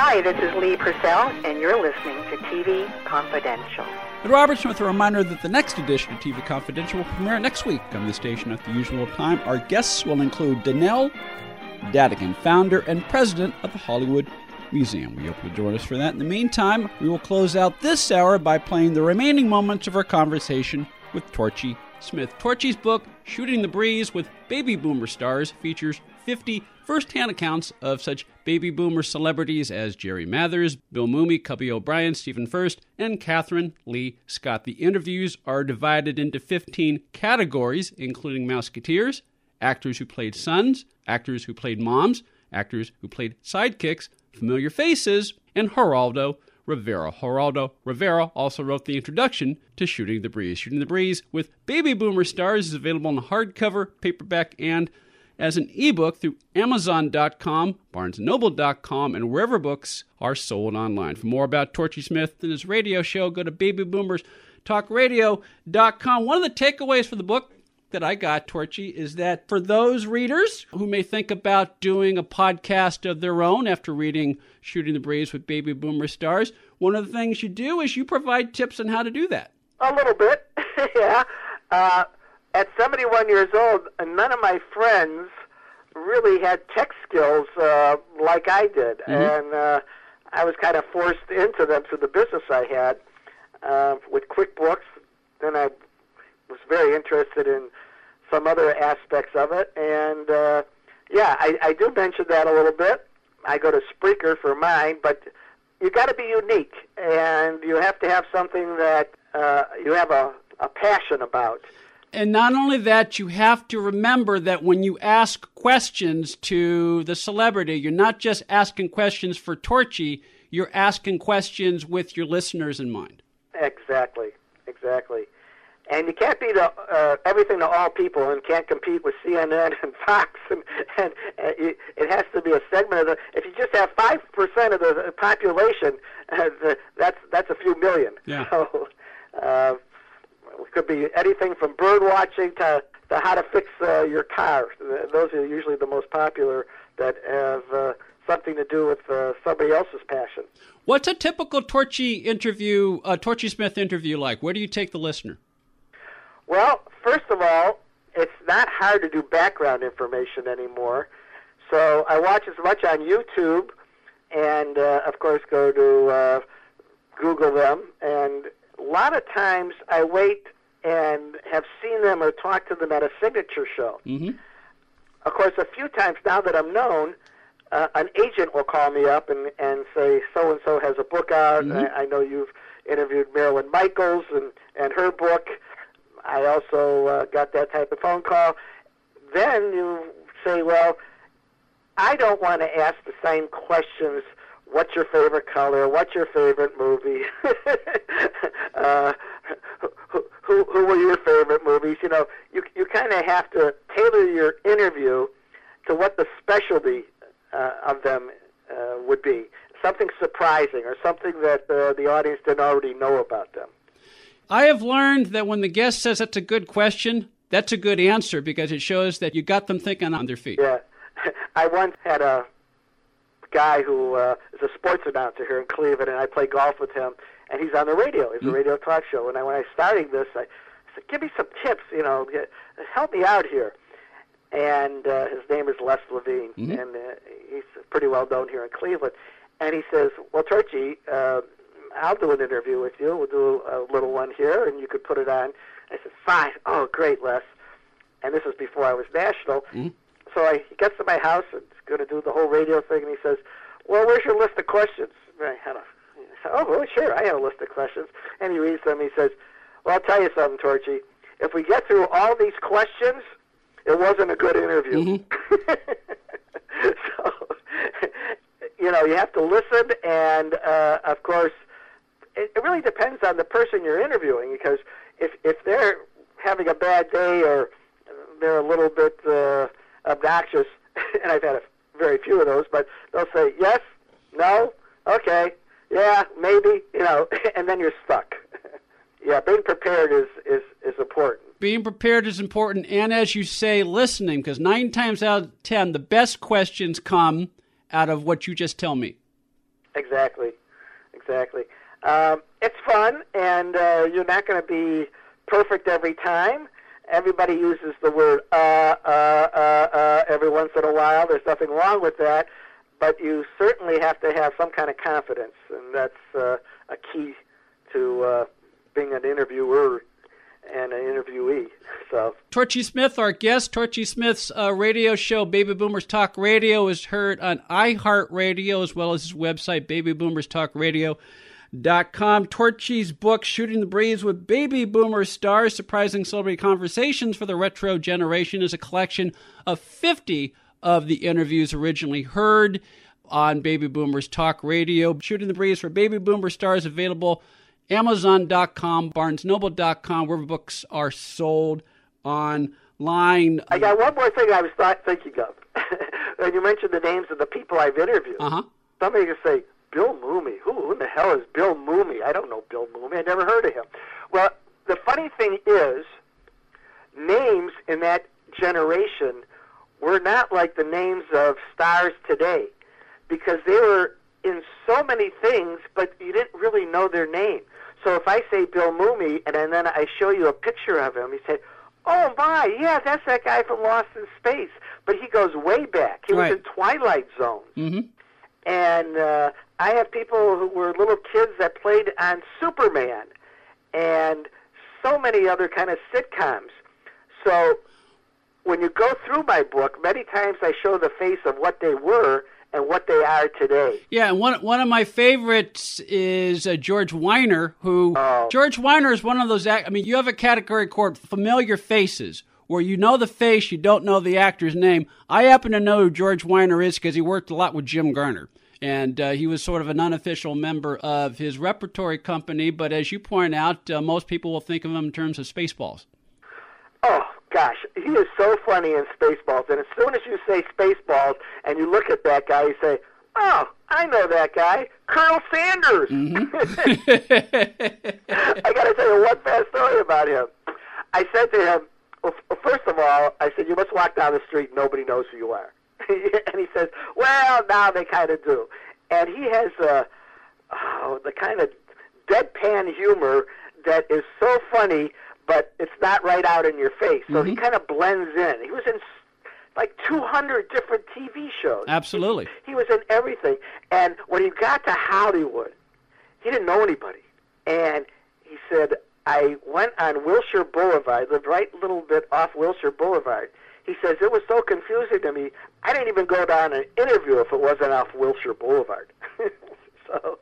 Hi, this is Lee Purcell, and you're listening to TV Confidential. And Robertson with a reminder that the next edition of TV Confidential will premiere next week on the station at the usual time. Our guests will include Donelle Dadigan, founder and president of the Hollywood Museum. We hope you'll join us for that. In the meantime, we will close out this hour by playing the remaining moments of our conversation with Torchy Smith. Torchy's book, Shooting the Breeze with Baby Boomer Stars, features 50 first-hand accounts of such baby boomer celebrities as Jerry Mathers, Bill Mumy, Cubby O'Brien, Stephen Furst, and Kathryn Leigh Scott. The interviews are divided into 15 categories, including Mouseketeers, actors who played sons, actors who played moms, actors who played sidekicks, familiar faces, and Geraldo Rivera. Geraldo Rivera also wrote the introduction to Shooting the Breeze. Shooting the Breeze with Baby Boomer Stars is available in hardcover, paperback, and as an ebook through Amazon.com, BarnesNoble.com, and wherever books are sold online. For more about Torchy Smith and his radio show, go to BabyBoomersTalkRadio.com. One of the takeaways for the book that I got, Torchy, is that for those readers who may think about doing a podcast of their own after reading Shooting the Breeze with Baby Boomer Stars, one of the things you do is you provide tips on how to do that. A little bit, yeah. Uh, at 71 years old, none of my friends really had tech skills uh, like I did, Mm-hmm. and uh, I was kind of forced into them through the business I had uh, with QuickBooks. Then I was very interested in some other aspects of it, and uh, yeah, I, I do mention that a little bit. I go to Spreaker for mine, but you got to be unique, and you have to have something that uh, you have a, a passion about. And not only that, you have to remember that when you ask questions to the celebrity, you're not just asking questions for Torchy, you're asking questions with your listeners in mind. Exactly, exactly. And you can't be the, uh, everything to all people, and can't compete with CNN and Fox, and, and uh, it it has to be a segment of the. If you just have five percent of the population, uh, the, that's that's a few million. Yeah. So, uh, it could be anything from bird watching to to how to fix uh, your car. Those are usually the most popular that have uh, something to do with uh, somebody else's passion. What's a typical Torchy interview, uh, Torchy Smith interview like? Where do you take the listener? Well, first of all, it's not hard to do background information anymore. So I watch as much on YouTube, and uh, of course go to uh, Google them. And a lot of times I wait and have seen them or talked to them at a signature show. Mm-hmm. Of course, a few times now that I'm known, uh, an agent will call me up and, and say, so and so has a book out. Mhm. I, I know you've interviewed Marilyn Michaels and, and her book. I also uh, got that type of phone call. Then you say, well, I don't want to ask the same questions. What's your favorite color? What's your favorite movie? uh, who, who, who were your favorite movies? You know, you you kind of have to tailor your interview to what the specialty uh, of them uh, would be. Something surprising or something that uh, the audience didn't already know about them. I have learned that when the guest says that's a good question, that's a good answer because it shows that you got them thinking on their feet. Yeah, I once had a guy who uh, is a sports announcer here in Cleveland, and I play golf with him, and he's on the radio. He's a radio talk show, and I, when I started this, I said, "Give me some tips, you know, get, help me out here." And uh, his name is Les Levine, Mhm. and uh, he's pretty well known here in Cleveland. And he says, "Well, Torchy, uh, I'll do an interview with you. We'll do a little one here, and you could put it on." I said, "Fine. Oh, great, Les." And this was before I was national. Mhm. So I, he gets to my house and going to do the whole radio thing, and he says, "Well, where's your list of questions?" And I had a, "Oh, well, sure, I have a list of questions." And he reads them. He says, "Well, I'll tell you something, Torchy. If we get through all these questions, it wasn't a good interview." so, you know, you have to listen, and uh, of course, it, it really depends on the person you're interviewing because if if they're having a bad day or they're a little bit uh, obnoxious, and I've had a, very few of those, but they'll say yes, no, okay, yeah, maybe, you know, and then you're stuck. yeah, being prepared is is is important. Being prepared is important, and as you say, listening, because nine times out of ten, the best questions come out of what you just tell me. Exactly, exactly. Um, it's fun, and uh, you're not going to be perfect every time. Everybody uses the word uh, uh, uh, uh every once in a while. There's nothing wrong with that, but you certainly have to have some kind of confidence, and that's uh, a key to uh, being an interviewer and an interviewee. So, Torchy Smith, our guest, Torchy Smith's uh, radio show, Baby Boomers Talk Radio, is heard on iHeartRadio as well as his website, babyboomerstalkradio.com. Torchy's book, Shooting the Breeze with Baby Boomer Stars Surprising Celebrity Conversations for the Retro Generation, is a collection of 50 of the interviews originally heard on Baby Boomers Talk Radio. Shooting the Breeze for Baby Boomer Stars available Amazon.com, BarnesNoble.com, where books are sold online. I got one more thing I was thought, thinking of. when you mentioned the names of the people I've interviewed, uh-huh. somebody could say, Bill Mumy. Who, who in the hell is Bill Mumy? I don't know Bill Mumy. I never heard of him. Well, the funny thing is, names in that generation were not like the names of stars today because they were in so many things, but you didn't really know their name. So if I say Bill Mumy and then I show you a picture of him, you say, "Oh my, yeah, that's that guy from Lost in Space." But he goes way back. He right. was in Twilight Zone. Mm-hmm. And uh, I have people who were little kids that played on Superman and so many other kind of sitcoms. So when you go through my book, many times I show the face of what they were and what they are today. Yeah, and one one of my favorites is uh, George Wyner, who oh. George Wyner is one of those. I mean, you have a category called familiar faces. Where you know the face, you don't know the actor's name. I happen to know who George Wyner is because he worked a lot with Jim Garner and uh, he was sort of an unofficial member of his repertory company. But as you point out, uh, most people will think of him in terms of Spaceballs. Oh gosh, he is so funny in Spaceballs. And as soon as you say Spaceballs and you look at that guy, you say, "Oh, I know that guy, Colonel Sandurz." Mm-hmm. I got to tell you one fast story about him. I said to him, well, first of all, I said, "You must walk down the street. Nobody knows who you are." and he says, "Well, now they kind of do." And he has uh, oh, the kind of deadpan humor that is so funny but it's not right out in your face. So mm-hmm. he kind of blends in. He was in like 200 different TV shows. Absolutely. He, he was in everything. And when he got to Hollywood, he didn't know anybody. And he said, I went on Wilshire Boulevard, lived right a little bit off Wilshire Boulevard. He says, it was so confusing to me, I didn't even go down an interview if it wasn't off Wilshire Boulevard. so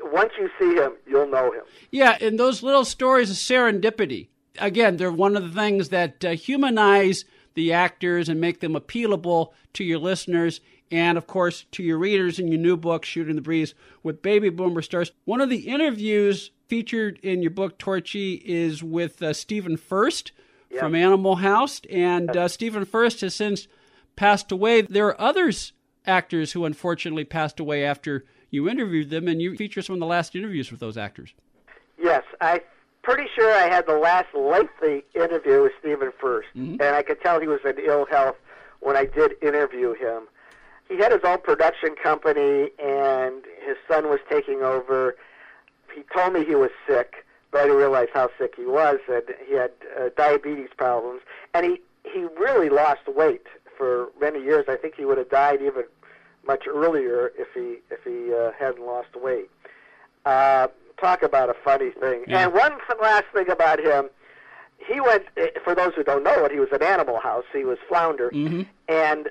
once you see him, you'll know him. Yeah, and those little stories of serendipity. Again, they're one of the things that uh, humanize the actors and make them appealable to your listeners and, of course, to your readers in your new book, Shooting the Breeze with Baby Boomer Stars. One of the interviews featured in your book, Torchy, is with uh, Stephen Furst yep. from Animal House. And uh, Stephen Furst has since passed away. There are others actors who unfortunately passed away after you interviewed them, and you feature some of the last interviews with those actors. Yes, I'm pretty sure I had the last lengthy interview with Stephen Furst mm-hmm. and I could tell he was in ill health when I did interview him. He had his own production company, and his son was taking over. He told me he was sick, but I didn't how sick he was, and he had uh, diabetes problems, and he he really lost weight for many years. I think he would have died even much earlier if he if he uh, hadn't lost weight. Uh, talk about a funny thing. Yeah. And one last thing about him, he went. eh, For those who don't know it, he was an Animal House. He was Flounder, mm-hmm. and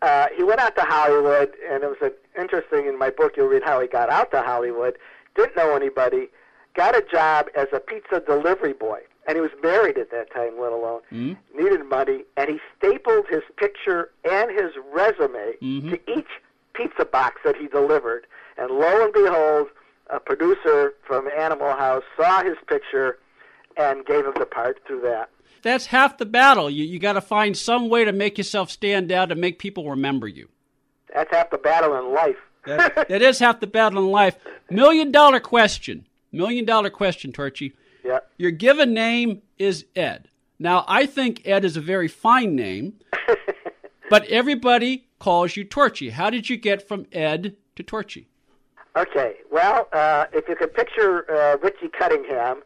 uh, he went out to Hollywood. And it was an interesting. In my book, you'll read how he got out to Hollywood. Didn't know anybody. Got a job as a pizza delivery boy and he was married at that time, let alone mm-hmm. needed money, and he stapled his picture and his resume mm-hmm. to each pizza box that he delivered. And lo and behold, a producer from Animal House saw his picture and gave him the part through that. That's half the battle. You you got to find some way to make yourself stand out and make people remember you. That's half the battle in life. that, that is half the battle in life. Million dollar question. Million dollar question, Torchy. Yeah. Your given name is Ed. Now, I think Ed is a very fine name, but everybody calls you Torchy. How did you get from Ed to Torchy? Okay. Well, uh, if you can picture uh, Richie Cunningham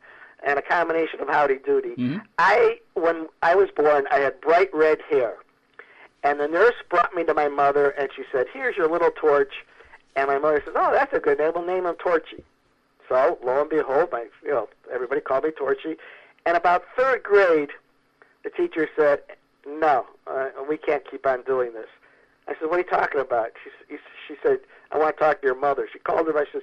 and a combination of Howdy Doody, Mhm. I when I was born, I had bright red hair, and the nurse brought me to my mother, and she said, "Here's your little torch," and my mother says, "Oh, that's a good name. We'll name him Torchy." So lo and behold, my you know everybody called me Torchy, and about third grade, the teacher said, "No, uh, we can't keep on doing this." I said, "What are you talking about?" She she said, "I want to talk to your mother." She called him. I says,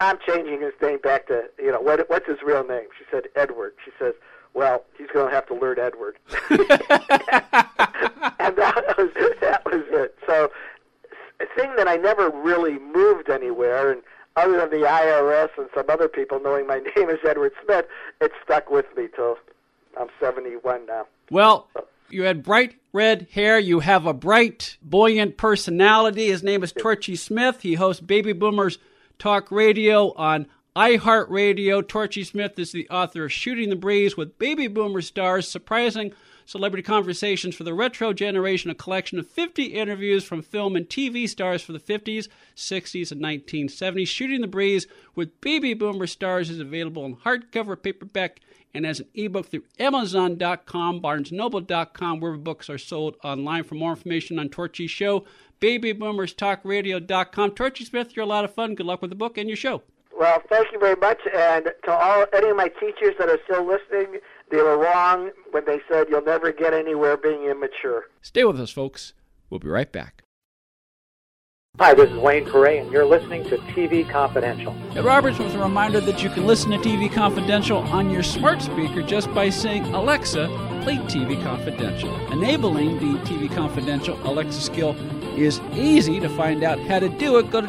"I'm changing his name back to you know what what's his real name?" She said, "Edward." She says, "Well, he's going to have to learn Edward." and that was that was it. So, a thing that I never really moved anywhere, and other than the IRS and some other people knowing my name is Edward Smith, it stuck with me till I'm 71 now. Well, you had bright red hair. You have a bright, buoyant personality. His name is Torchy Smith. He hosts Baby Boomers Talk Radio on iHeartRadio. Torchy Smith is the author of Shooting the Breeze with Baby Boomer Stars, Surprising Celebrity Conversations for the Retro Generation, a collection of 50 interviews from film and TV stars for the 50s, 60s, and 1970s. Shooting the Breeze with Baby Boomer Stars is available in hardcover, paperback, and as an ebook through Amazon.com, BarnesNoble.com, wherever books are sold online. For more information on Torchy's show, BabyBoomersTalkRadio.com. Torchy Smith, you're a lot of fun. Good luck with the book and your show. Well, thank you very much, and to all any of my teachers that are still listening, they were wrong when they said you'll never get anywhere being immature. Stay with us, folks. We'll be right back. Hi, this is Wayne Perret, and you're listening to TV Confidential. Ed Robertson with a reminder that you can listen to TV Confidential on your smart speaker just by saying, Alexa, play TV Confidential. Enabling the TV Confidential Alexa skill is easy. To find out how to do it, go to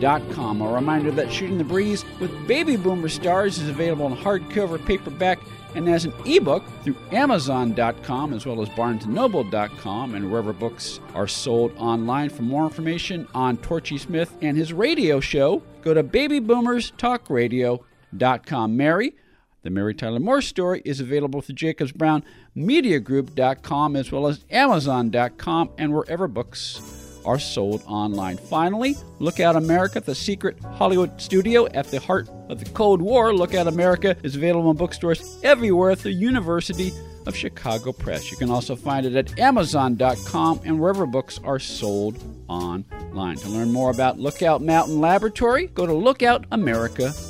televisionconfidential.com. A reminder that Shooting the Breeze with Baby Boomer Stars is available in hardcover, paperback, and as an ebook through Amazon.com as well as BarnesandNoble.com and wherever books are sold online. For more information on Torchy Smith and his radio show, go to BabyBoomersTalkRadio.com. Mary, the Mary Tyler Moore story is available through Jacobs Brown MediaGroup.com as well as Amazon.com and wherever books are sold online. Finally, Lookout America, the secret Hollywood studio at the heart of the Cold War. Lookout America is available in bookstores everywhere at the University of Chicago Press. You can also find it at Amazon.com and wherever books are sold online. To learn more about Lookout Mountain Laboratory, go to lookoutamerica.com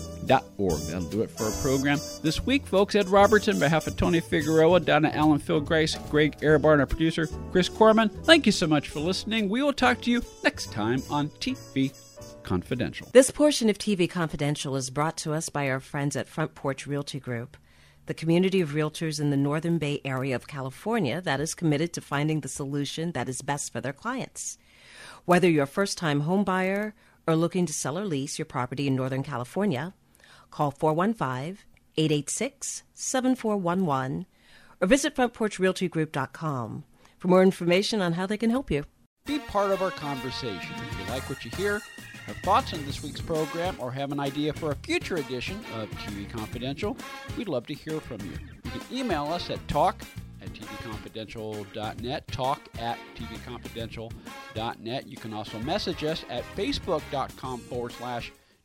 org. That'll do it for our program this week, folks. Ed Robertson, on behalf of Tony Figueroa, Donna Allen, Phil Grace, Greg and our producer, Chris Corman, thank you so much for listening. We will talk to you next time on TV Confidential. This portion of TV Confidential is brought to us by our friends at Front Porch Realty Group, the community of realtors in the Northern Bay area of California that is committed to finding the solution that is best for their clients. Whether you're a first time home buyer or looking to sell or lease your property in Northern California, call 415 886 7411 or visit frontporchrealtygroup.com for more information on how they can help you. Be part of our conversation. If you like what you hear, have thoughts on this week's program, or have an idea for a future edition of TV Confidential, we'd love to hear from you. You can email us at talk at tvconfidential.net, talk at tvconfidential.net. You can also message us at facebook.com forward slash